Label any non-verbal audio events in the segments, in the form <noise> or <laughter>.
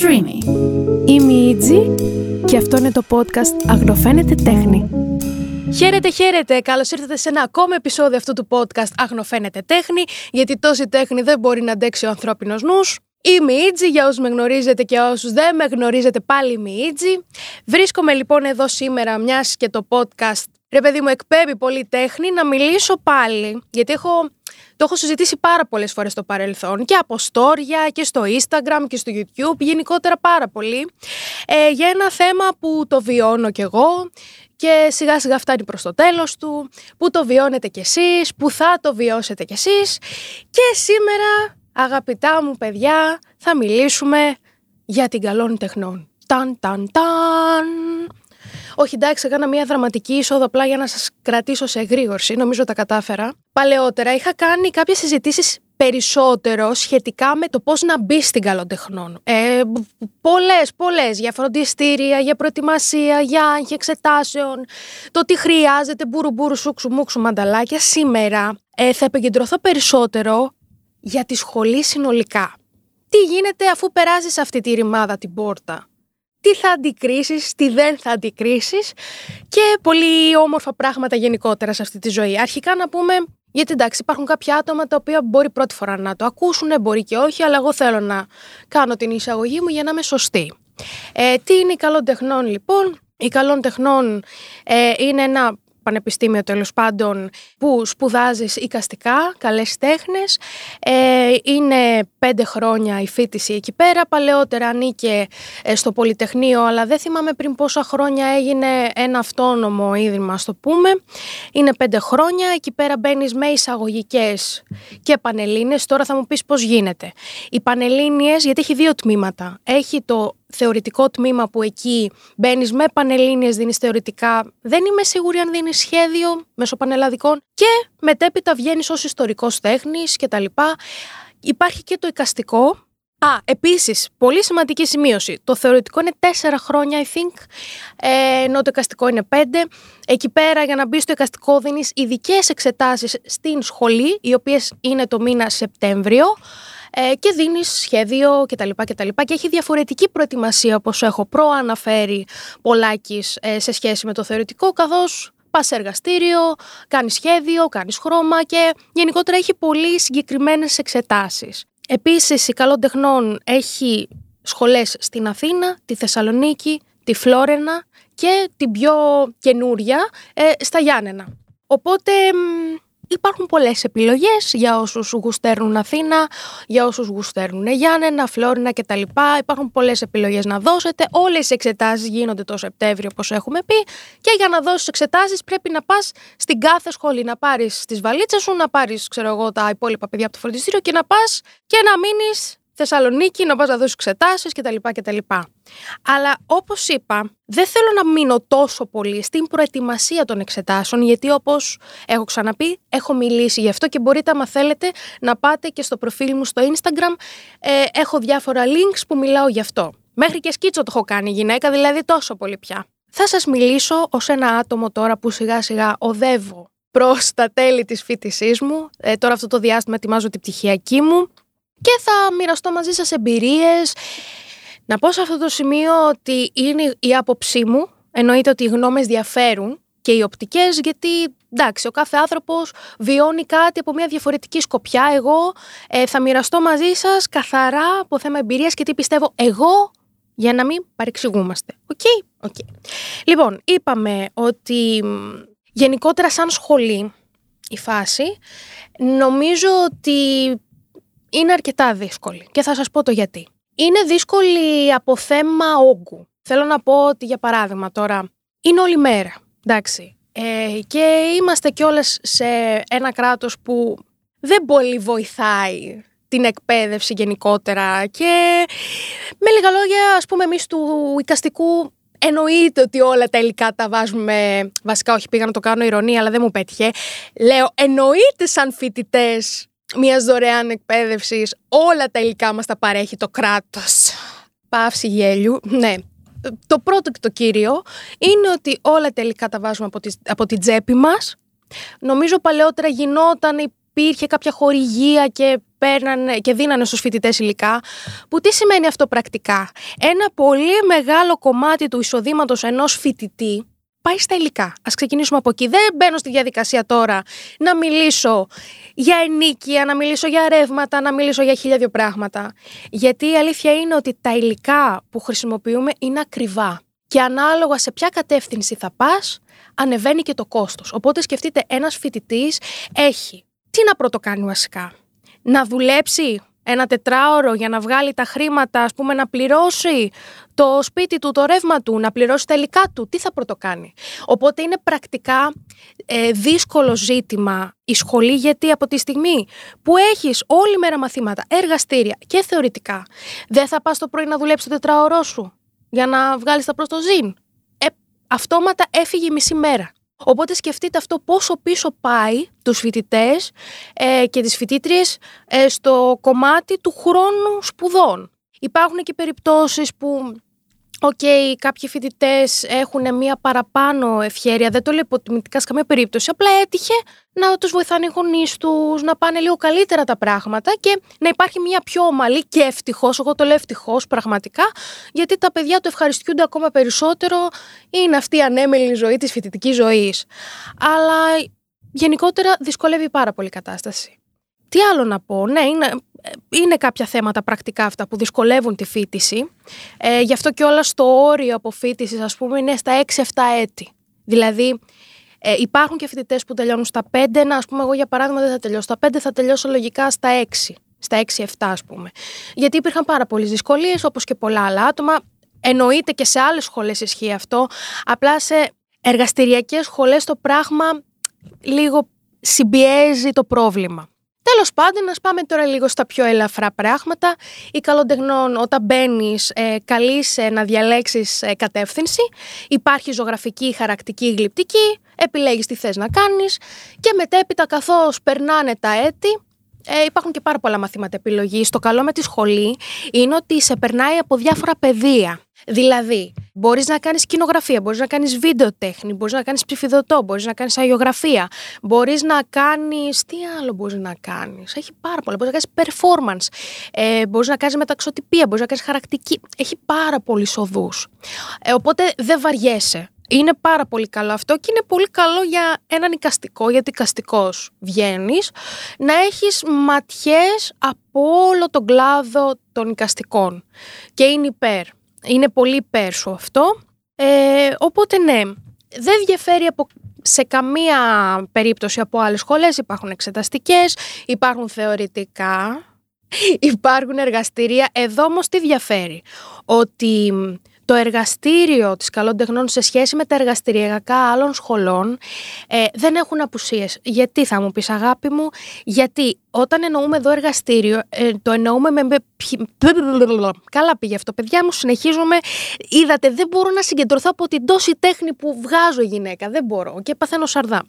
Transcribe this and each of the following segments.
Streamy. Είμαι η Ιτζη και αυτό είναι το podcast Αγνοφαίνεται Τέχνη. Χαίρετε, χαίρετε! Καλώς ήρθατε σε ένα ακόμα επεισόδιο αυτού του podcast Αγνοφαίνεται Τέχνη, γιατί τόση τέχνη δεν μπορεί να αντέξει ο ανθρώπινος νους. Είμαι η Ιτζη, για όσους με γνωρίζετε και όσους δεν με γνωρίζετε, πάλι είμαι η Ιτζη. Βρίσκομαι λοιπόν εδώ σήμερα, μιας και το podcast ρε παιδί μου, εκπέμπει πολύ τέχνη, να μιλήσω πάλι. Γιατί έχω, το έχω συζητήσει πάρα πολλές φορές στο παρελθόν και από στόρια και στο Instagram και στο YouTube, γενικότερα πάρα πολύ, ε, για ένα θέμα που το βιώνω κι εγώ και σιγά σιγά φτάνει προς το τέλος του, που το βιώνετε κι εσείς, που θα το βιώσετε κι εσείς και σήμερα, αγαπητά μου παιδιά, θα μιλήσουμε για την καλών τεχνών. Ταν, ταν, ταν. Όχι, εντάξει, έκανα μια δραματική είσοδο απλά για να σας κρατήσω σε εγρήγορση. Νομίζω τα κατάφερα. Παλαιότερα είχα κάνει κάποιες συζητήσεις περισσότερο σχετικά με το πώς να μπει στην καλοτεχνών. Ε, πολλές, πολλές, για φροντιστήρια, για προετοιμασία, για άγχη εξετάσεων, το τι χρειάζεται, μπουρου μπουρου, σούξου μουξου μανταλάκια. Σήμερα ε, θα επικεντρωθώ περισσότερο για τη σχολή συνολικά. Τι γίνεται αφού περάσεις αυτή τη ρημάδα την πόρτα; Τι θα αντικρίσεις, τι δεν θα αντικρίσεις και πολύ όμορφα πράγματα γενικότερα σε αυτή τη ζωή. Αρχικά να πούμε, γιατί εντάξει υπάρχουν κάποια άτομα τα οποία μπορεί πρώτη φορά να το ακούσουν, μπορεί και όχι, αλλά εγώ θέλω να κάνω την εισαγωγή μου για να είμαι σωστή. Ε, τι είναι η καλών τεχνών λοιπόν; Η καλών τεχνών ε, είναι ένα πανεπιστήμιο τέλος πάντων που σπουδάζεις οικαστικά, καλές τέχνες. Ε, είναι πέντε χρόνια η φίτηση εκεί πέρα. Παλαιότερα ανήκε ε, στο Πολυτεχνείο, αλλά δεν θυμάμαι πριν πόσα χρόνια έγινε ένα αυτόνομο ίδρυμα, ας το πούμε. Είναι πέντε χρόνια. Εκεί πέρα μπαίνεις με εισαγωγικές και πανελλήνες. Τώρα θα μου πεις πώς γίνεται. Οι πανελλήνιες, γιατί έχει δύο τμήματα. Έχει το θεωρητικό τμήμα που εκεί μπαίνεις με πανελλήνιες, δίνεις θεωρητικά. Δεν είμαι σίγουρη αν δίνεις σχέδιο μέσω πανελλαδικών και μετέπειτα βγαίνεις ως ιστορικός τέχνης κτλ. Υπάρχει και το εικαστικό. Α, επίσης, πολύ σημαντική σημείωση. Το θεωρητικό είναι 4 χρόνια, I think, ε, ενώ το εικαστικό είναι 5. Εκεί πέρα, για να μπεις στο εικαστικό, δίνεις ειδικές εξετάσεις στην σχολή, οι οποίες είναι το μήνα Σεπτέμβριο ε, και δίνεις σχέδιο κτλ. κτλ. Και έχει διαφορετική προετοιμασία, όπως έχω προαναφέρει πολλάκι ε, σε σχέση με το θεωρητικό, καθώς πας σε εργαστήριο, κάνεις σχέδιο, κάνεις χρώμα και γενικότερα έχει πολύ συγκεκριμένες εξετάσεις. Επίσης, η Καλών Τεχνών έχει σχολές στην Αθήνα, τη Θεσσαλονίκη, τη Φλόρενα και την πιο καινούρια ε, στα Γιάννενα. Οπότε Υπάρχουν πολλές επιλογές για όσους γουστέρνουν Αθήνα, για όσους γουστέρνουν Γιάννενα, Φλόρινα κτλ. Υπάρχουν πολλές επιλογές να δώσετε. Όλες οι εξετάσεις γίνονται το Σεπτέμβριο όπως έχουμε πει και για να δώσεις εξετάσεις πρέπει να πας στην κάθε σχολή, να πάρεις τις βαλίτσες σου, να πάρεις ξέρω εγώ, τα υπόλοιπα παιδιά από το φροντιστήριο και να πας και να μείνεις Θεσσαλονίκη, να πας να δώσεις εξετάσεις κτλ. κτλ. Αλλά όπως είπα, δεν θέλω να μείνω τόσο πολύ στην προετοιμασία των εξετάσεων, γιατί όπως έχω ξαναπεί, έχω μιλήσει γι' αυτό και μπορείτε, άμα θέλετε, να πάτε και στο προφίλ μου στο Instagram. Ε, έχω διάφορα links που μιλάω γι' αυτό. Μέχρι και σκίτσο το έχω κάνει γυναίκα, δηλαδή τόσο πολύ πια. Θα σας μιλήσω ως ένα άτομο τώρα που σιγά σιγά οδεύω προς τα τέλη της φοιτησής μου. Ε, τώρα αυτό το διάστημα ετοιμάζω την πτυχιακή μου και θα μοιραστώ μαζί σας εμπειρίες. Να πω σε αυτό το σημείο ότι είναι η άποψή μου, εννοείται ότι οι γνώμες διαφέρουν και οι οπτικές, γιατί εντάξει, ο κάθε άνθρωπος βιώνει κάτι από μια διαφορετική σκοπιά. Εγώ ε, θα μοιραστώ μαζί σας καθαρά από θέμα εμπειρίας και τι πιστεύω εγώ για να μην παρεξηγούμαστε. OK, okay? okay. Λοιπόν, είπαμε ότι γενικότερα σαν σχολή η φάση, νομίζω ότι είναι αρκετά δύσκολη και θα σας πω το γιατί. Είναι δύσκολη από θέμα όγκου. Θέλω να πω ότι για παράδειγμα τώρα είναι όλη μέρα, εντάξει. Ε, και είμαστε κιόλας σε ένα κράτος που δεν πολύ βοηθάει την εκπαίδευση γενικότερα και με λίγα λόγια ας πούμε εμείς του οικαστικού εννοείται ότι όλα τα υλικά τα βάζουμε, βασικά όχι πήγα να το κάνω ηρωνία αλλά δεν μου πέτυχε, λέω εννοείται σαν φοιτητές μιας δωρεάν εκπαίδευσης, όλα τα υλικά μας τα παρέχει το κράτος. Παύση γέλιου. Ναι. Το πρώτο και το κύριο είναι ότι όλα τα υλικά τα βάζουμε από, τη, από την τσέπη μας. Νομίζω παλαιότερα γινόταν, υπήρχε κάποια χορηγία και παίρνανε και δίνανε στους φοιτητές υλικά, που τι σημαίνει αυτό πρακτικά; Ένα πολύ μεγάλο κομμάτι του εισοδήματος ενός φοιτητή πάει στα υλικά. Α ξεκινήσουμε από εκεί. Δεν μπαίνω στη διαδικασία τώρα να μιλήσω για ενίκεια, να μιλήσω για ρεύματα, να μιλήσω για χίλια δύο πράγματα. Γιατί η αλήθεια είναι ότι τα υλικά που χρησιμοποιούμε είναι ακριβά. Και ανάλογα σε ποια κατεύθυνση θα πας, ανεβαίνει και το κόστος. Οπότε σκεφτείτε, ένας φοιτητής έχει τι να πρωτοκάνει βασικά; Να δουλέψει; Ένα τετράωρο για να βγάλει τα χρήματα, ας πούμε, να πληρώσει το σπίτι του, το ρεύμα του, να πληρώσει τα υλικά του. Τι θα πρωτοκάνει. Οπότε είναι πρακτικά ε, δύσκολο ζήτημα η σχολή, γιατί από τη στιγμή που έχεις όλη μέρα μαθήματα, εργαστήρια και θεωρητικά, δεν θα πας το πρωί να δουλέψεις το τετράωρό σου για να βγάλεις τα προς το ζήν. Ε, αυτόματα έφυγε η μισή μέρα. Οπότε σκεφτείτε αυτό πόσο πίσω πάει τους φοιτητές ε, και τις φοιτήτριες ε, στο κομμάτι του χρόνου σπουδών. Υπάρχουν και περιπτώσεις που OK, okay, κάποιοι φοιτητές έχουν μία παραπάνω ευχέρεια, δεν το λέω υποτιμητικά σε καμία περίπτωση. Απλά έτυχε να τους βοηθάνε οι γονείς τους, να πάνε λίγο καλύτερα τα πράγματα και να υπάρχει μία πιο ομαλή και ευτυχώς. Εγώ το λέω ευτυχώς πραγματικά, γιατί τα παιδιά το ευχαριστούνται ακόμα περισσότερο. Είναι αυτή η ανέμελη ζωή της φοιτητικής ζωής. Αλλά γενικότερα δυσκολεύει πάρα πολύ η κατάσταση. Τι άλλο να πω, ναι, είναι, είναι κάποια θέματα πρακτικά αυτά που δυσκολεύουν τη φίτηση. Ε, γι' αυτό και όλα στο όριο αποφύτησης, ας πούμε, είναι στα 6-7 έτη. Δηλαδή, ε, υπάρχουν και φοιτητές που τελειώνουν στα 5, να, ας πούμε, εγώ για παράδειγμα δεν θα τελειώσω στα 5, θα τελειώσω λογικά στα 6, στα 6-7 ας πούμε. Γιατί υπήρχαν πάρα πολλές δυσκολίες, όπως και πολλά άλλα άτομα. Εννοείται και σε άλλες σχολές ισχύει αυτό, απλά σε εργαστηριακές σχολές το πράγμα λίγο συμπιέζει το πρόβλημα. Τέλος πάντων, να πάμε τώρα λίγο στα πιο ελαφρά πράγματα. Η καλοντεχνών, όταν μπαίνεις, ε, καλείσαι να διαλέξεις ε, κατεύθυνση. Υπάρχει ζωγραφική, χαρακτική, γλυπτική. Επιλέγεις τι θες να κάνεις. Και μετέπειτα, καθώς περνάνε τα έτη, ε, υπάρχουν και πάρα πολλά μαθήματα επιλογής. Το καλό με τη σχολή είναι ότι σε περνάει από διάφορα πεδία. Δηλαδή, μπορείς να κάνεις κοινογραφία, μπορείς να κάνεις βίντεο τέχνη, μπορείς να κάνεις ψηφιδωτό, μπορείς να κάνεις αγιογραφία, μπορείς να κάνεις. Τι άλλο μπορείς να κάνεις. Έχει πάρα πολλά. Μπορείς να κάνεις performance, ε, μπορείς να κάνεις μεταξωτυπία, μπορείς να κάνεις χαρακτική. Έχει πάρα πολλούς οδούς. Ε, οπότε δεν βαριέσαι. Είναι πάρα πολύ καλό αυτό και είναι πολύ καλό για έναν οικαστικό, γιατί οικαστικός βγαίνεις, να έχεις ματιές από όλο τον κλάδο των οικαστικών. Και είναι υπέρ. Είναι πολύ υπέρ σου αυτό. Ε, οπότε ναι, δεν διαφέρει από σε καμία περίπτωση από άλλες σχολές. Υπάρχουν εξεταστικές, υπάρχουν θεωρητικά, <laughs> υπάρχουν εργαστήρια. Εδώ όμως τι διαφέρει; Ότι το εργαστήριο της καλών τεχνών σε σχέση με τα εργαστηριακά άλλων σχολών ε, δεν έχουν απουσίες. Γιατί θα μου πεις αγάπη μου, γιατί όταν εννοούμε εδώ εργαστήριο, ε, το εννοούμε με... Καλά πήγε αυτό, παιδιά μου, συνεχίζουμε. Είδατε, δεν μπορώ να συγκεντρωθώ από την τόση τέχνη που βγάζω γυναίκα. Δεν μπορώ και παθαίνω σαρδά.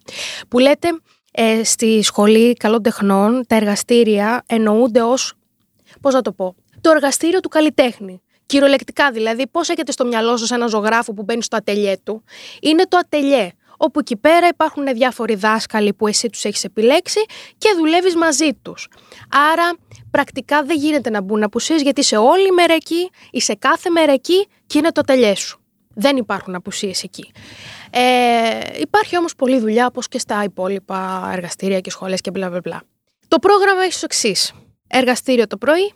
Που λέτε, ε, στη σχολή καλών τεχνών, τα εργαστήρια εννοούνται ως, πώς να το πω, το εργαστήριο του καλλιτέχνη. Κυριολεκτικά δηλαδή, πώς έχετε στο μυαλό σας ένα ζωγράφο που μπαίνει στο ατελιέ του, είναι το ατελιέ. Όπου εκεί πέρα υπάρχουν διάφοροι δάσκαλοι που εσύ τους έχεις επιλέξει και δουλεύεις μαζί τους. Άρα, πρακτικά δεν γίνεται να μπουν απουσίες γιατί σε όλη μέρα εκεί ή σε κάθε μέρα εκεί και είναι το ατελιέ σου. Δεν υπάρχουν απουσίες εκεί. Ε, υπάρχει όμως πολλή δουλειά όπως και στα υπόλοιπα εργαστήρια και σχολές και μπλα μπλα. Το πρόγραμμα έχει ως εξής. Εργαστήριο το πρωί,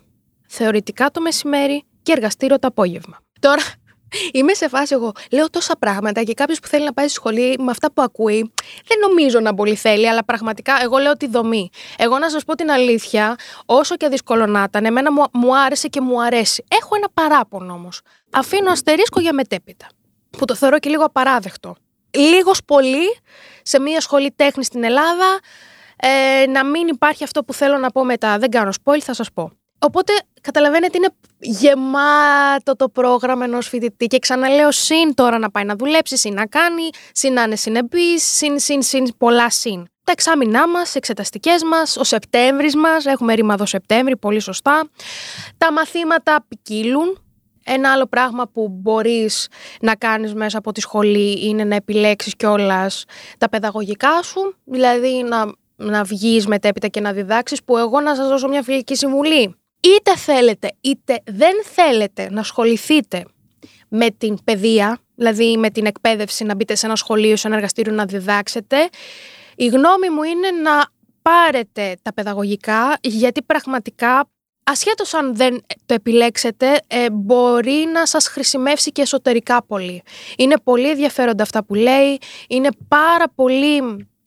θεωρητικά το μεσημέρι, και εργαστήριο το απόγευμα. Τώρα είμαι σε φάση εγώ, λέω τόσα πράγματα και κάποιος που θέλει να πάει στη σχολή με αυτά που ακούει, δεν νομίζω να πολύ θέλει, αλλά πραγματικά εγώ λέω τη δομή. Εγώ να σας πω την αλήθεια, όσο και δύσκολο να ήταν, εμένα μου, μου άρεσε και μου αρέσει. Έχω ένα παράπονο όμως. Αφήνω αστερίσκο για μετέπειτα. Που το θεωρώ και λίγο απαράδεκτο. Λίγος πολύ σε μια σχολή τέχνης στην Ελλάδα ε, να μην υπάρχει αυτό που θέλω να πω μετά. Δεν κάνω spoil, θα σας πω. Οπότε καταλαβαίνετε είναι γεμάτο το πρόγραμμα ενός φοιτητή και ξαναλέω συν τώρα να πάει να δουλέψει, συν να κάνει, συν να είναι συνεπής, συν, συν, συν, πολλά συν. Τα εξάμεινά μας, εξεταστικές μας, ο Σεπτέμβρης μας, έχουμε ρήμαδο Σεπτέμβρη, πολύ σωστά. Τα μαθήματα ποικίλουν. Ένα άλλο πράγμα που μπορείς να κάνεις μέσα από τη σχολή είναι να επιλέξεις κιόλας τα παιδαγωγικά σου, δηλαδή να να βγεις μετέπειτα και να διδάξεις που εγώ να σας δώσω μια φιλική συμβουλή. Είτε θέλετε είτε δεν θέλετε να ασχοληθείτε με την παιδεία, δηλαδή με την εκπαίδευση να μπείτε σε ένα σχολείο, σε ένα εργαστήριο να διδάξετε, η γνώμη μου είναι να πάρετε τα παιδαγωγικά γιατί πραγματικά ασχέτως αν δεν το επιλέξετε ε, μπορεί να σας χρησιμεύσει και εσωτερικά πολύ. Είναι πολύ ενδιαφέροντα αυτά που λέει, είναι πάρα πολύ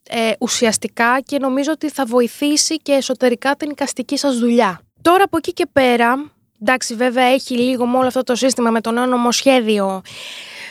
ε, ουσιαστικά και νομίζω ότι θα βοηθήσει και εσωτερικά την οικαστική σας δουλειά. Τώρα από εκεί και πέρα, εντάξει βέβαια έχει λίγο με όλο αυτό το σύστημα με το νέο νομοσχέδιο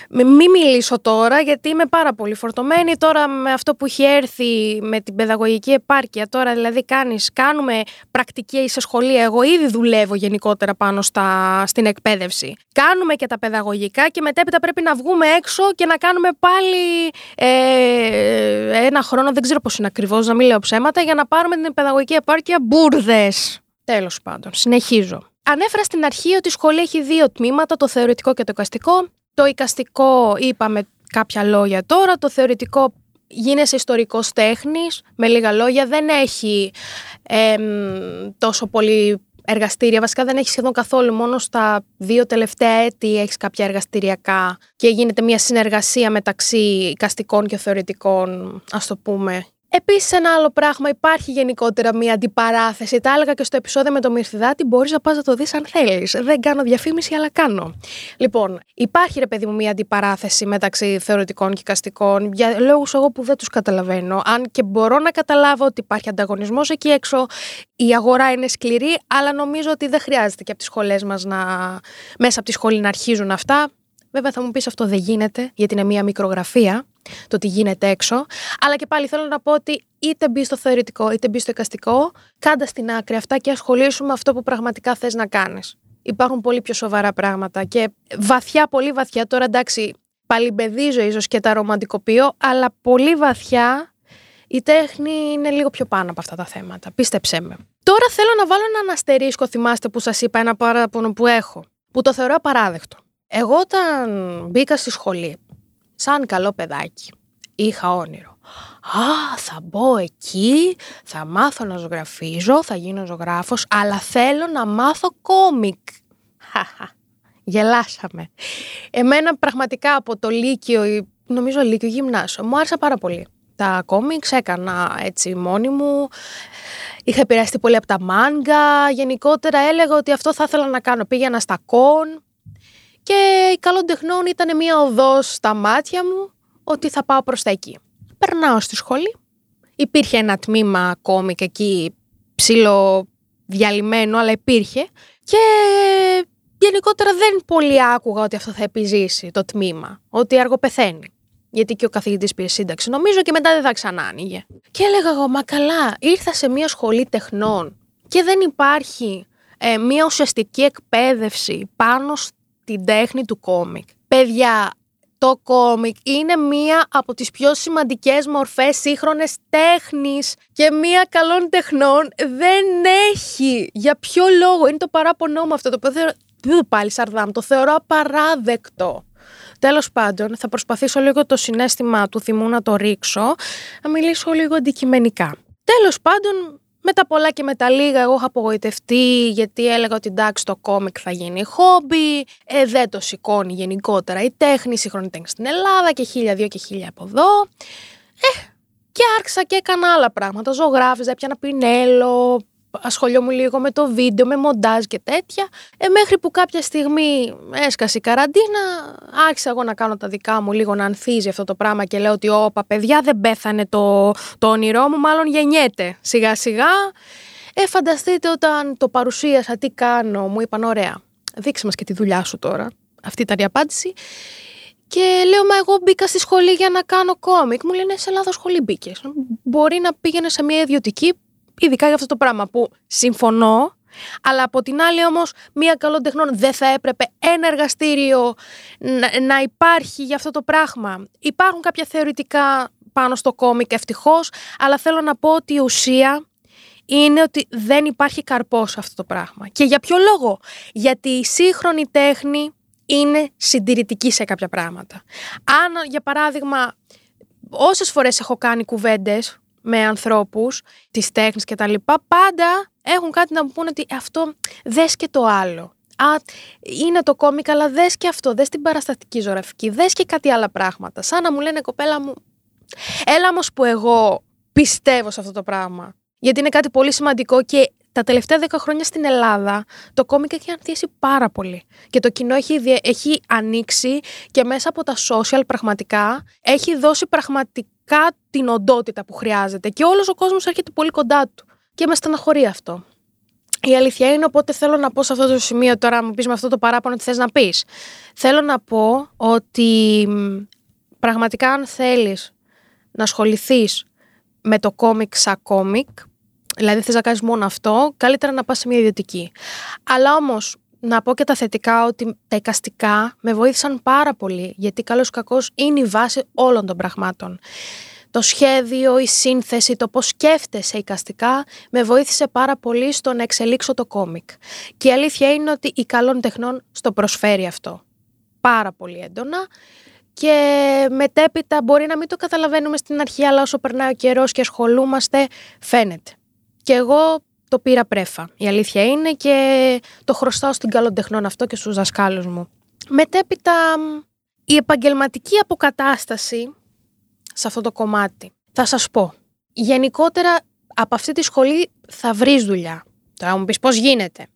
μην μιλήσω τώρα γιατί είμαι πάρα πολύ φορτωμένη τώρα με αυτό που έχει έρθει με την παιδαγωγική επάρκεια. Τώρα δηλαδή κάνεις, κάνουμε πρακτική σε σχολεία. Εγώ ήδη δουλεύω γενικότερα πάνω στα, στην εκπαίδευση. Κάνουμε και τα παιδαγωγικά και μετέπειτα πρέπει να βγούμε έξω και να κάνουμε πάλι ε, ένα χρόνο, δεν ξέρω πώς είναι ακριβώς, να μην λέω ψέματα, για να πάρουμε την παιδαγωγική επάρκεια μπουρδες. Τέλος πάντων, συνεχίζω. Ανέφερα στην αρχή ότι η σχολή έχει δύο τμήματα, το θεωρητικό και το εικαστικό. Το οικαστικό είπαμε κάποια λόγια τώρα, το θεωρητικό γίνεσαι ιστορικός τέχνης, με λίγα λόγια, δεν έχει τόσο πολύ εργαστήρια. Βασικά δεν έχει σχεδόν καθόλου. Μόνο στα δύο τελευταία έτη έχεις κάποια εργαστηριακά και γίνεται μια συνεργασία μεταξύ οικαστικών και θεωρητικών, ας το πούμε, Επίσης, ένα άλλο πράγμα, υπάρχει γενικότερα μια αντιπαράθεση. Τα έλεγα και στο επεισόδιο με το Μυρθιδάτη, μπορείς να πας να το δεις αν θέλεις. Δεν κάνω διαφήμιση, αλλά κάνω. Λοιπόν, υπάρχει ρε παιδί μου μια αντιπαράθεση μεταξύ θεωρητικών και καστικών, για λόγους εγώ που δεν τους καταλαβαίνω. Αν και μπορώ να καταλάβω ότι υπάρχει ανταγωνισμός εκεί έξω, η αγορά είναι σκληρή, αλλά νομίζω ότι δεν χρειάζεται και από τις σχολές μας να. μέσα από τη σχολή να αρχίζουν αυτά. Βέβαια θα μου πεις αυτό δεν γίνεται, γιατί είναι μια μικρογραφία το τι γίνεται έξω. Αλλά και πάλι θέλω να πω ότι είτε μπει στο θεωρητικό είτε μπει στο εικαστικό, κάντα στην άκρη αυτά και ασχολήσου με αυτό που πραγματικά θες να κάνεις. Υπάρχουν πολύ πιο σοβαρά πράγματα και βαθιά, πολύ βαθιά. Τώρα εντάξει, παλιμπεδίζω ίσως και τα ρομαντικοποιώ, αλλά πολύ βαθιά η τέχνη είναι λίγο πιο πάνω από αυτά τα θέματα. Πίστεψέ με. Τώρα θέλω να βάλω έναν αστερίσκο, θυμάστε που σας είπα ένα παράπονο που έχω, που το θεωρώ απαράδεκτο. Εγώ όταν μπήκα στη σχολή, σαν καλό παιδάκι, είχα όνειρο. Α, θα μπω εκεί, θα μάθω να ζωγραφίζω, θα γίνω ζωγράφος, αλλά θέλω να μάθω κόμικ. Γελάσαμε. Εμένα πραγματικά από το Λύκειο, νομίζω Λύκειο γυμνάσιο, μου άρεσε πάρα πολύ. Τα κόμικς έκανα έτσι μόνη μου, είχα επηρεαστεί πολύ από τα μάγκα, γενικότερα έλεγα ότι αυτό θα ήθελα να κάνω. Πήγαινα στα κον, και η καλών τεχνών ήταν μια οδός στα μάτια μου ότι θα πάω προς τα εκεί. Περνάω στη σχολή. Υπήρχε ένα τμήμα ακόμη και εκεί ψηλό διαλυμένο, αλλά υπήρχε. Και γενικότερα δεν πολύ άκουγα ότι αυτό θα επιζήσει το τμήμα. Ότι αργό πεθαίνει. Γιατί και ο καθηγητής πήρε σύνταξη, νομίζω, και μετά δεν θα ξανά άνοιγε. Και έλεγα εγώ, μα καλά, ήρθα σε μια σχολή τεχνών και δεν υπάρχει ε, μια ουσιαστική εκπαίδευση πάνω την τέχνη του κόμικ. Παιδιά, το κόμικ είναι μία από τις πιο σημαντικές μορφές σύγχρονες τέχνης και μία καλών τεχνών δεν έχει. Για ποιο λόγο, είναι το παράπονό μου αυτό το οποίο δεν πάλι Σαρδάμ, το θεωρώ απαράδεκτο. Τέλος πάντων, θα προσπαθήσω λίγο το συνέστημα του θυμού να το ρίξω, να μιλήσω λίγο αντικειμενικά. Τέλος πάντων, με τα πολλά και με τα λίγα, εγώ είχα απογοητευτεί γιατί έλεγα ότι εντάξει το κόμικ θα γίνει χόμπι, ε, δεν το σηκώνει γενικότερα η τέχνη, η σύγχρονη τέχνη στην Ελλάδα και χίλια δύο και χίλια από εδώ. Ε, και άρχισα και έκανα άλλα πράγματα. Ζωγράφιζα, έπιανα πινέλο, ασχολιόμουν λίγο με το βίντεο, με μοντάζ και τέτοια. Ε, μέχρι που κάποια στιγμή έσκασε η καραντίνα, άρχισα εγώ να κάνω τα δικά μου, λίγο να ανθίζει αυτό το πράγμα και λέω ότι όπα παιδιά δεν πέθανε το, το όνειρό μου, μάλλον γεννιέται σιγά σιγά. Ε, φανταστείτε όταν το παρουσίασα τι κάνω, μου είπαν ωραία, δείξε μας και τη δουλειά σου τώρα. Αυτή ήταν η απάντηση. Και λέω, μα εγώ μπήκα στη σχολή για να κάνω κόμικ. Μου λένε, σε λάθο σχολή μπήκες. Μπορεί να πήγαινε σε μια ιδιωτική ειδικά για αυτό το πράγμα που συμφωνώ, αλλά από την άλλη όμως μία καλών τεχνών δεν θα έπρεπε ένα εργαστήριο να, να υπάρχει για αυτό το πράγμα. Υπάρχουν κάποια θεωρητικά πάνω στο κόμικ ευτυχώς, αλλά θέλω να πω ότι η ουσία είναι ότι δεν υπάρχει καρπός σε αυτό το πράγμα. Και για ποιο λόγο; Γιατί η σύγχρονη τέχνη είναι συντηρητική σε κάποια πράγματα. Αν, για παράδειγμα, όσες φορές έχω κάνει κουβέντες με ανθρώπους της τέχνης και τα λοιπά, πάντα έχουν κάτι να μου πούνε ότι αυτό δες και το άλλο. Α, είναι το κόμικ, αλλά δες και αυτό, δες την παραστατική ζωγραφική, δες και κάτι άλλα πράγματα. Σαν να μου λένε κοπέλα μου, έλα όμως που εγώ πιστεύω σε αυτό το πράγμα. Γιατί είναι κάτι πολύ σημαντικό και τα τελευταία δέκα χρόνια στην Ελλάδα το κόμικ έχει ανθίσει πάρα πολύ. Και το κοινό έχει, έχει ανοίξει και μέσα από τα social πραγματικά έχει δώσει πραγματικά την οντότητα που χρειάζεται. Και όλος ο κόσμος έρχεται πολύ κοντά του. Και με στεναχωρεί αυτό. Η αλήθεια είναι, οπότε θέλω να πω σε αυτό το σημείο τώρα, μου πεις με αυτό το παράπονο τι θες να πεις. Θέλω να πω ότι πραγματικά αν θέλεις να ασχοληθείς με το κόμικ σαν κόμικ, δηλαδή θες να κάνεις μόνο αυτό, καλύτερα να πας σε μια ιδιωτική. Αλλά όμως να πω και τα θετικά ότι τα εικαστικά με βοήθησαν πάρα πολύ, γιατί καλώς κακός είναι η βάση όλων των πραγμάτων. Το σχέδιο, η σύνθεση, το πώς σκέφτεσαι εικαστικά με βοήθησε πάρα πολύ στο να εξελίξω το κόμικ. Και η αλήθεια είναι ότι η καλών τεχνών στο προσφέρει αυτό. Πάρα πολύ έντονα και μετέπειτα μπορεί να μην το καταλαβαίνουμε στην αρχή, αλλά όσο περνάει ο καιρός και ασχολούμαστε, φαίνεται. Και εγώ το πήρα πρέφα. Η αλήθεια είναι και το χρωστάω στην καλοντεχνών αυτό και στους δασκάλους μου. Μετέπειτα η επαγγελματική αποκατάσταση σε αυτό το κομμάτι. Θα σας πω. Γενικότερα από αυτή τη σχολή θα βρεις δουλειά. Τώρα μου πεις πώς γίνεται.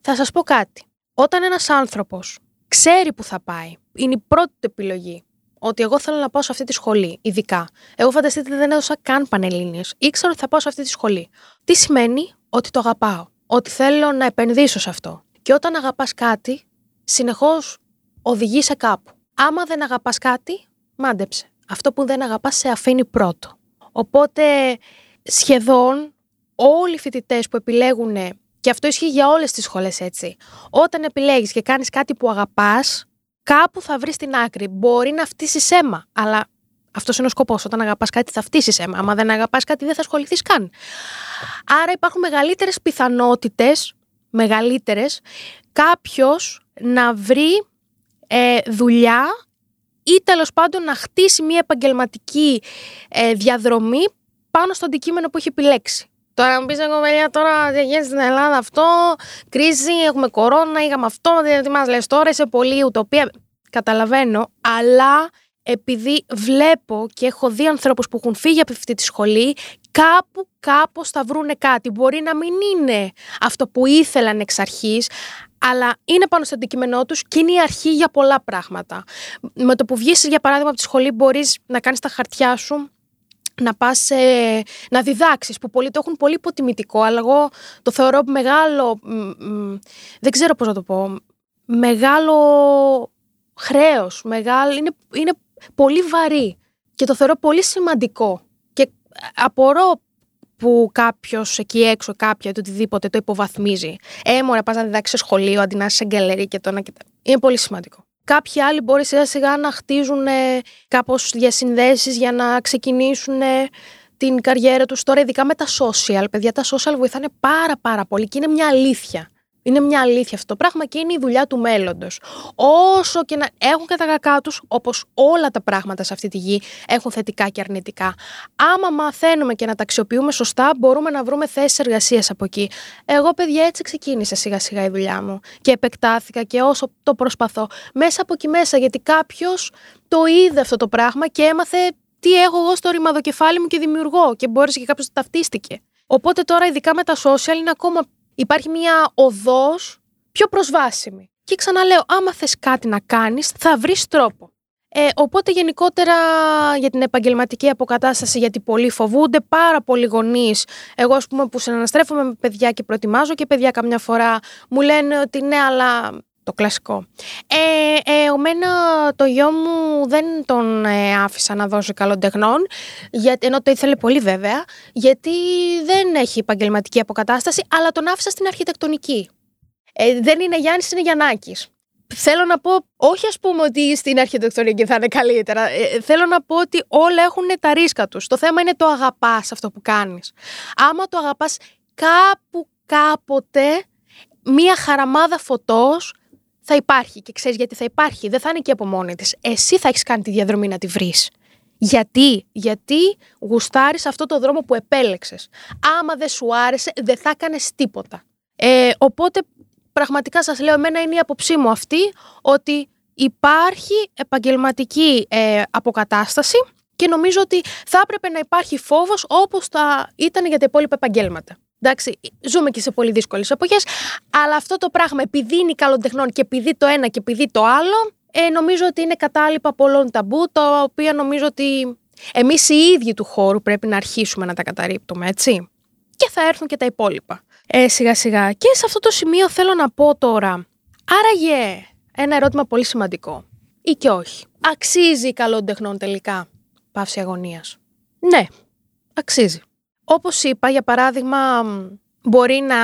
Θα σας πω κάτι. Όταν ένας άνθρωπος ξέρει που θα πάει, είναι η πρώτη του επιλογή. Ότι εγώ θέλω να πάω σε αυτή τη σχολή, ειδικά. Εγώ φανταστείτε δεν έδωσα καν πανελλήνιες. Ήξερα ότι θα πάω σε αυτή τη σχολή. Τι σημαίνει; Ότι το αγαπάω. Ότι θέλω να επενδύσω σε αυτό. Και όταν αγαπάς κάτι, συνεχώς οδηγεί σε κάπου. Άμα δεν αγαπάς κάτι, μάντεψε. Αυτό που δεν αγαπάς σε αφήνει πρώτο. Οπότε σχεδόν όλοι οι φοιτητές που επιλέγουν, και αυτό ισχύει για όλες τις σχολές έτσι, όταν επιλέγεις και κάνεις κάτι που αγαπάς, κάπου θα βρεις την άκρη. Μπορεί να φτύσεις αίμα, αλλά αυτός είναι ο σκοπός. Όταν αγαπάς κάτι, θα φτύσεις αίμα. Αν δεν αγαπάς κάτι, δεν θα ασχοληθείς καν. Άρα υπάρχουν μεγαλύτερες πιθανότητες, μεγαλύτερες, κάποιος να βρει ε, δουλειά ή τέλος πάντων να χτίσει μια επαγγελματική ε, διαδρομή πάνω στο αντικείμενο που έχει επιλέξει. Τώρα μου πεις εγώ, παιδιά, τώρα γίνεται στην Ελλάδα αυτό, κρίση, έχουμε κορώνα, είχαμε αυτό, τι μας λες τώρα, είσαι πολύ ουτοπία. Καταλαβαίνω, αλλά επειδή βλέπω και έχω δει ανθρώπους που έχουν φύγει από αυτή τη σχολή, κάπου κάπως θα βρούνε κάτι. Μπορεί να μην είναι αυτό που ήθελαν εξ αρχής, αλλά είναι πάνω στο αντικείμενό τους και είναι η αρχή για πολλά πράγματα. Με το που βγεις, για παράδειγμα, από τη σχολή μπορείς να κάνεις τα χαρτιά σου, να πας ε, να διδάξεις, που πολλοί το έχουν πολύ υποτιμητικό, αλλά εγώ το θεωρώ μεγάλο, δεν ξέρω πώς να το πω, μεγάλο χρέος, μεγάλο, είναι, είναι πολύ βαρύ και το θεωρώ πολύ σημαντικό. Και απορώ που κάποιος εκεί έξω, κάποια το οτιδήποτε το υποβαθμίζει. Ε, μωρέ, πας να διδάξεις σχολείο αντί να είσαι σε γκαλερί και το να κοιτά. Είναι πολύ σημαντικό. Κάποιοι άλλοι μπορεί σιγά σιγά να χτίζουν κάπως διασυνδέσεις για να ξεκινήσουν την καριέρα τους τώρα, ειδικά με τα social. Παιδιά, τα social βοηθάνε πάρα πάρα πολύ και είναι μια αλήθεια. Είναι μια αλήθεια αυτό το πράγμα και είναι η δουλειά του μέλλοντος. Όσο και να έχουν και τα κακά τους, όπως όλα τα πράγματα σε αυτή τη γη έχουν θετικά και αρνητικά. Άμα μαθαίνουμε και να τα αξιοποιούμε σωστά, μπορούμε να βρούμε θέσεις εργασίας από εκεί. Εγώ, παιδιά, έτσι ξεκίνησε σιγά σιγά η δουλειά μου και επεκτάθηκα και όσο το προσπαθώ μέσα από εκεί μέσα, γιατί κάποιος το είδε αυτό το πράγμα και έμαθε τι έχω εγώ στο ρημαδοκεφάλι μου και δημιουργώ και μπόρεσε και κάποιος το ταυτίστηκε. Οπότε τώρα, ειδικά με τα social, είναι ακόμα υπάρχει μια οδός πιο προσβάσιμη. Και ξαναλέω, άμα θες κάτι να κάνεις, θα βρεις τρόπο. Ε, οπότε γενικότερα για την επαγγελματική αποκατάσταση, γιατί πολλοί φοβούνται, πάρα πολλοί γονείς. Εγώ, ας πούμε, που συναναστρέφομαι με παιδιά και προετοιμάζω και παιδιά καμιά φορά, μου λένε ότι ναι, αλλά το κλασικό. Ε, ε, εμένα το γιο μου δεν τον ε, άφησα να δώσει καλών τεχνών, γιατί, ενώ το ήθελε πολύ βέβαια, γιατί δεν έχει επαγγελματική αποκατάσταση, αλλά τον άφησα στην αρχιτεκτονική. Ε, δεν είναι Γιάννης, είναι Γιαννάκης. Θέλω να πω, όχι ας πούμε ότι στην αρχιτεκτονική θα είναι καλύτερα. Ε, θέλω να πω ότι όλα έχουν τα ρίσκα τους. Το θέμα είναι το αγαπάς αυτό που κάνεις. Άμα το αγαπάς κάπου κάποτε μία χαραμάδα φωτός θα υπάρχει και ξέρεις γιατί θα υπάρχει. Δεν θα είναι και από μόνη της. Εσύ θα έχεις κάνει τη διαδρομή να τη βρεις. Γιατί, γιατί γουστάρεις αυτό το δρόμο που επέλεξες. Άμα δεν σου άρεσε, δεν θα έκανες τίποτα. Ε, οπότε, πραγματικά σας λέω, εμένα είναι η άποψή μου αυτή, ότι υπάρχει επαγγελματική ε, αποκατάσταση και νομίζω ότι θα έπρεπε να υπάρχει φόβος όπως θα ήταν για τα υπόλοιπα επαγγέλματα. Εντάξει, ζούμε και σε πολύ δύσκολες εποχές, αλλά αυτό το πράγμα, επειδή είναι καλοτεχνών και επειδή το ένα και επειδή το άλλο, ε, νομίζω ότι είναι κατάλοιπα πολλών ταμπού, τα οποία νομίζω ότι εμείς οι ίδιοι του χώρου πρέπει να αρχίσουμε να τα καταρρύπτουμε, έτσι. Και θα έρθουν και τα υπόλοιπα. Ε, σιγά σιγά. Και σε αυτό το σημείο θέλω να πω τώρα, άραγε ένα ερώτημα πολύ σημαντικό. Ή και όχι. Αξίζει καλών τεχνών τελικά παύση αγωνίας; Ναι, αξίζει. Όπως είπα, για παράδειγμα, μπορεί να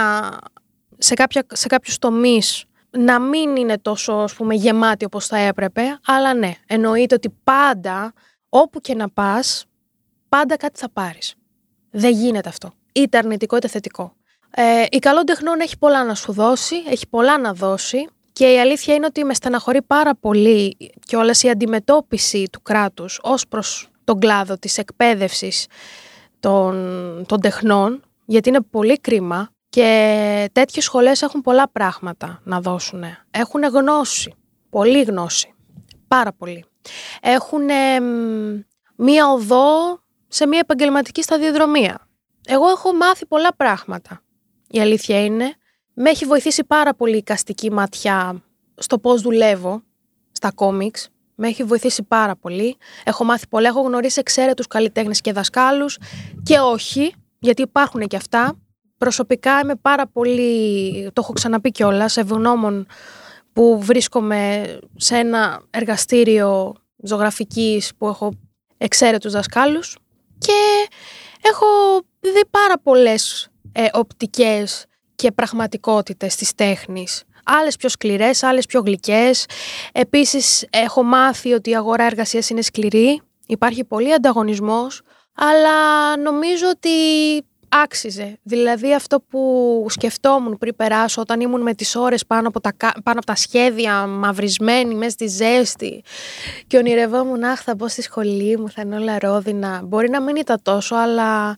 σε, κάποια, σε κάποιους τομείς να μην είναι τόσο ας πούμε, γεμάτη όπως θα έπρεπε, αλλά ναι, εννοείται ότι πάντα, όπου και να πας, πάντα κάτι θα πάρεις. Δεν γίνεται αυτό. Είτε αρνητικό είτε θετικό. Ε, η καλό τεχνών έχει πολλά να σου δώσει, έχει πολλά να δώσει και η αλήθεια είναι ότι με στεναχωρεί πάρα πολύ και όλες η αντιμετώπιση του κράτους ως προς τον κλάδο της εκπαίδευσης των, των τεχνών, γιατί είναι πολύ κρίμα και τέτοιες σχολές έχουν πολλά πράγματα να δώσουν. Έχουν γνώση, πολύ γνώση, πάρα πολύ. Έχουν μία οδό σε μία επαγγελματική σταδιοδρομία. Εγώ έχω μάθει πολλά πράγματα. Η αλήθεια είναι, με έχει βοηθήσει πάρα πολύ η καστική ματιά στο πώς δουλεύω στα κόμιξ. Με έχει βοηθήσει πάρα πολύ. Έχω μάθει πολλά, έχω γνωρίσει εξαίρετους καλλιτέχνες και δασκάλους και όχι, γιατί υπάρχουν και αυτά. Προσωπικά είμαι πάρα πολύ, το έχω ξαναπεί κιόλας, ευγνώμων που βρίσκομαι σε ένα εργαστήριο ζωγραφικής που έχω εξαίρετους δασκάλους και έχω δει πάρα πολλές ε, οπτικές και πραγματικότητες της τέχνης. Άλλες πιο σκληρές, άλλες πιο γλυκές. Επίσης έχω μάθει ότι η αγορά εργασίας είναι σκληρή, υπάρχει πολύ ανταγωνισμός, αλλά νομίζω ότι άξιζε. Δηλαδή αυτό που σκεφτόμουν πριν περάσω όταν ήμουν με τις ώρες πάνω από τα, πάνω από τα σχέδια μαυρισμένη μέσα στη ζέστη και ονειρευόμουν αχ θα μπω στη σχολή μου, θα είναι όλα ρόδινα. Μπορεί να μην ήταν τόσο αλλά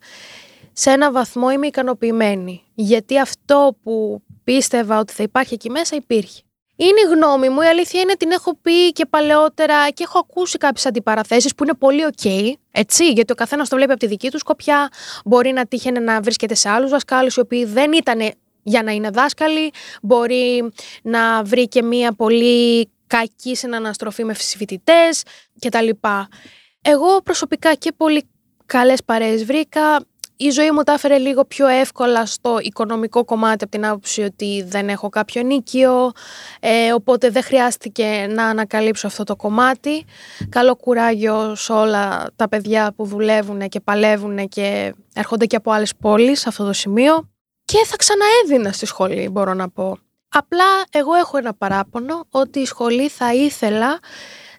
σε ένα βαθμό είμαι ικανοποιημένη. Γιατί αυτό που πίστευα ότι θα υπάρχει εκεί μέσα υπήρχε. Είναι η γνώμη μου, η αλήθεια είναι την έχω πει και παλαιότερα και έχω ακούσει κάποιες αντιπαραθέσεις που είναι πολύ ok, έτσι, γιατί ο καθένας το βλέπει από τη δική του σκοπιά. Μπορεί να τύχαινε να βρίσκεται σε άλλους δασκάλους οι οποίοι δεν ήταν για να είναι δάσκαλοι, μπορεί να βρει και μία πολύ κακή συναναστροφή με φοιτητές κτλ. Εγώ προσωπικά και πολύ καλές παρέες βρήκα η ζωή μου τα έφερε λίγο πιο εύκολα στο οικονομικό κομμάτι από την άποψη ότι δεν έχω κάποιο νίκιο, ε, οπότε δεν χρειάστηκε να ανακαλύψω αυτό το κομμάτι. Καλό κουράγιο σε όλα τα παιδιά που δουλεύουν και παλεύουν και έρχονται και από άλλες πόλεις σε αυτό το σημείο. Και θα ξαναέδινα στη σχολή, μπορώ να πω. Απλά εγώ έχω ένα παράπονο ότι η σχολή θα ήθελα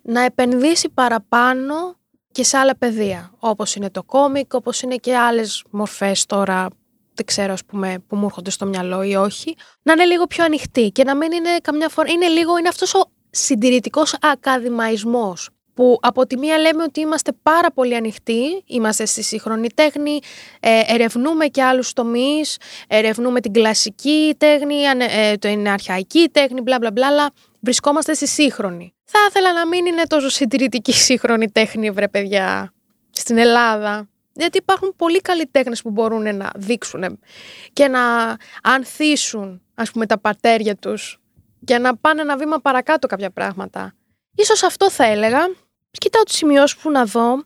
να επενδύσει παραπάνω και σε άλλα πεδία, όπως είναι το κόμικ, όπως είναι και άλλες μορφές τώρα, δεν ξέρω ας πούμε που μου έρχονται στο μυαλό ή όχι, να είναι λίγο πιο ανοιχτή και να μην είναι καμιά φορά, είναι λίγο, είναι αυτός ο συντηρητικός ακαδημαϊσμός που από τη μία λέμε ότι είμαστε πάρα πολύ ανοιχτοί, είμαστε στη σύγχρονη τέχνη, ε, ερευνούμε και άλλους τομείς, ερευνούμε την κλασική τέχνη, ε, την αρχαϊκή τέχνη, μπλα μπλα μπλα, βρισκόμαστε στη σύγχρονη. Θα ήθελα να μην είναι τόσο συντηρητική σύγχρονη τέχνη, βρε παιδιά, στην Ελλάδα. Γιατί υπάρχουν πολλοί καλλιτέχνε που μπορούν να δείξουν και να ανθίσουν, ας πούμε, τα πατέρια τους και να πάνε ένα βήμα παρακάτω κάποια πράγματα. Ίσως αυτό θα έλεγα. Κοιτάω τις σημειώσεις μου να δω.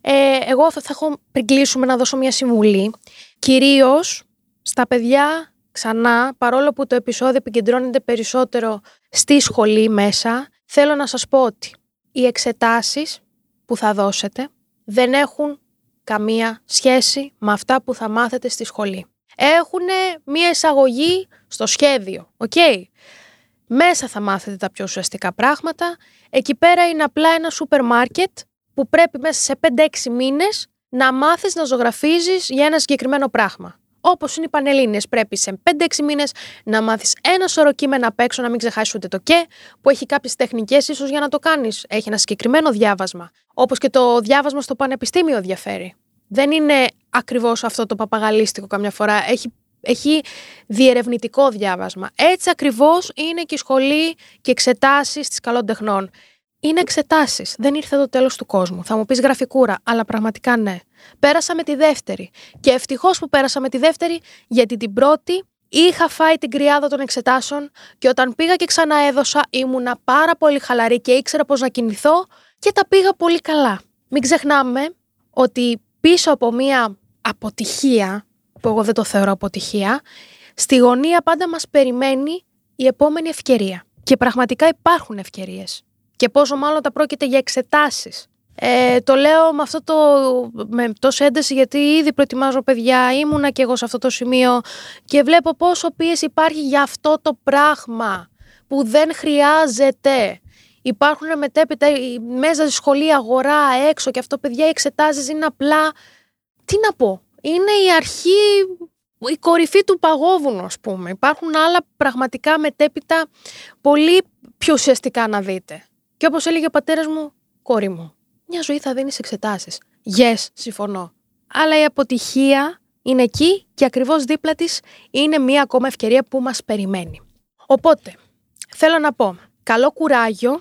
Ε, εγώ θα, θα έχω πριν κλείσουμε να δώσω μια συμβουλή. Κυρίως στα παιδιά ξανά, παρόλο που το επεισόδιο επικεντρώνεται περισσότερο στη σχολή μέσα, θέλω να σας πω ότι οι εξετάσεις που θα δώσετε δεν έχουν καμία σχέση με αυτά που θα μάθετε στη σχολή. Έχουν μία εισαγωγή στο σχέδιο, οκ. Μέσα θα μάθετε τα πιο ουσιαστικά πράγματα. Εκεί πέρα είναι απλά ένα σούπερ μάρκετ που πρέπει μέσα σε 5-6 μήνες να μάθεις να ζωγραφίζεις για ένα συγκεκριμένο πράγμα. Όπως είναι οι Πανελλήνε, πρέπει σε 5-6 μήνες να μάθεις ένα σωρό κείμενα απ' έξω, να μην ξεχάσεις ούτε το και, που έχει κάποιες τεχνικές ίσως για να το κάνεις. Έχει ένα συγκεκριμένο διάβασμα. Όπως και το διάβασμα στο πανεπιστήμιο διαφέρει. Δεν είναι ακριβώς αυτό το παπαγαλίστικο καμιά φορά. Έχει έχει διερευνητικό διάβασμα. Έτσι ακριβώς είναι και η σχολή και εξετάσεις της καλών τεχνών. Είναι εξετάσεις. Δεν ήρθε το τέλος του κόσμου. Θα μου πεις γραφικούρα, αλλά πραγματικά ναι. Πέρασα με τη δεύτερη. Και ευτυχώς που πέρασα με τη δεύτερη, γιατί την πρώτη είχα φάει την κρυάδα των εξετάσεων και όταν πήγα και ξαναέδωσα ήμουνα πάρα πολύ χαλαρή και ήξερα πώς να κινηθώ και τα πήγα πολύ καλά. Μην ξεχνάμε ότι πίσω από μία αποτυχία που εγώ δεν το θεωρώ αποτυχία, στη γωνία πάντα μας περιμένει η επόμενη ευκαιρία. Και πραγματικά υπάρχουν ευκαιρίες. Και πόσο μάλλον τα πρόκειται για εξετάσεις. Ε, το λέω με αυτό το με τόση ένταση γιατί ήδη προετοιμάζω παιδιά, ήμουνα και εγώ σε αυτό το σημείο και βλέπω πόσο πίεση υπάρχει για αυτό το πράγμα που δεν χρειάζεται. Υπάρχουν μετέπειτα μέσα στη σχολή, αγορά, έξω και αυτό παιδιά οι εξετάσεις είναι απλά, τι να πω, είναι η αρχή, η κορυφή του παγόβουνου, ας πούμε. Υπάρχουν άλλα πραγματικά μετέπειτα πολύ πιο ουσιαστικά να δείτε. Και όπως έλεγε ο πατέρας μου, κόρη μου, μια ζωή θα δίνεις εξετάσεις. Yes, συμφωνώ. Αλλά η αποτυχία είναι εκεί και ακριβώς δίπλα της είναι μια ακόμα ευκαιρία που μας περιμένει. Οπότε, θέλω να πω, καλό κουράγιο,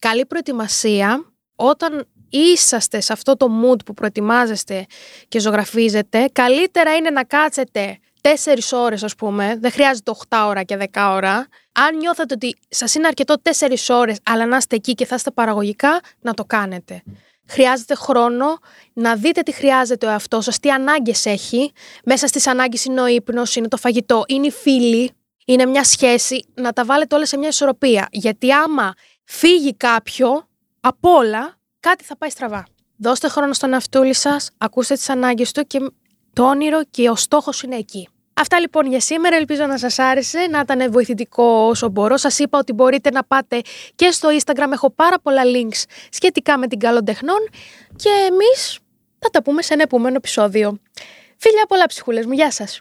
καλή προετοιμασία, όταν είσαστε σε αυτό το mood που προετοιμάζεστε και ζωγραφίζετε, καλύτερα είναι να κάτσετε 4 ώρες, ας πούμε, δεν χρειάζεται 8 ώρα και 10 ώρα. Αν νιώθετε ότι σας είναι αρκετό 4 ώρες, αλλά να είστε εκεί και θα είστε παραγωγικά, να το κάνετε. Χρειάζεται χρόνο να δείτε τι χρειάζεται ο εαυτός σας, τι ανάγκες έχει. Μέσα στις ανάγκες είναι ο ύπνος, είναι το φαγητό, είναι οι φίλοι, είναι μια σχέση. Να τα βάλετε όλα σε μια ισορροπία. Γιατί άμα φύγει κάποιο, απ' όλα κάτι θα πάει στραβά. Δώστε χρόνο στον εαυτούλη σας, ακούστε τις ανάγκες του και το όνειρο και ο στόχος είναι εκεί. Αυτά λοιπόν για σήμερα. Ελπίζω να σας άρεσε, να ήταν βοηθητικό όσο μπορώ. Σας είπα ότι μπορείτε να πάτε και στο Instagram. Έχω πάρα πολλά links σχετικά με την καλών τεχνών. Και εμείς θα τα πούμε σε ένα επόμενο επεισόδιο. Φίλια πολλά ψυχούλες μου. Γεια σας.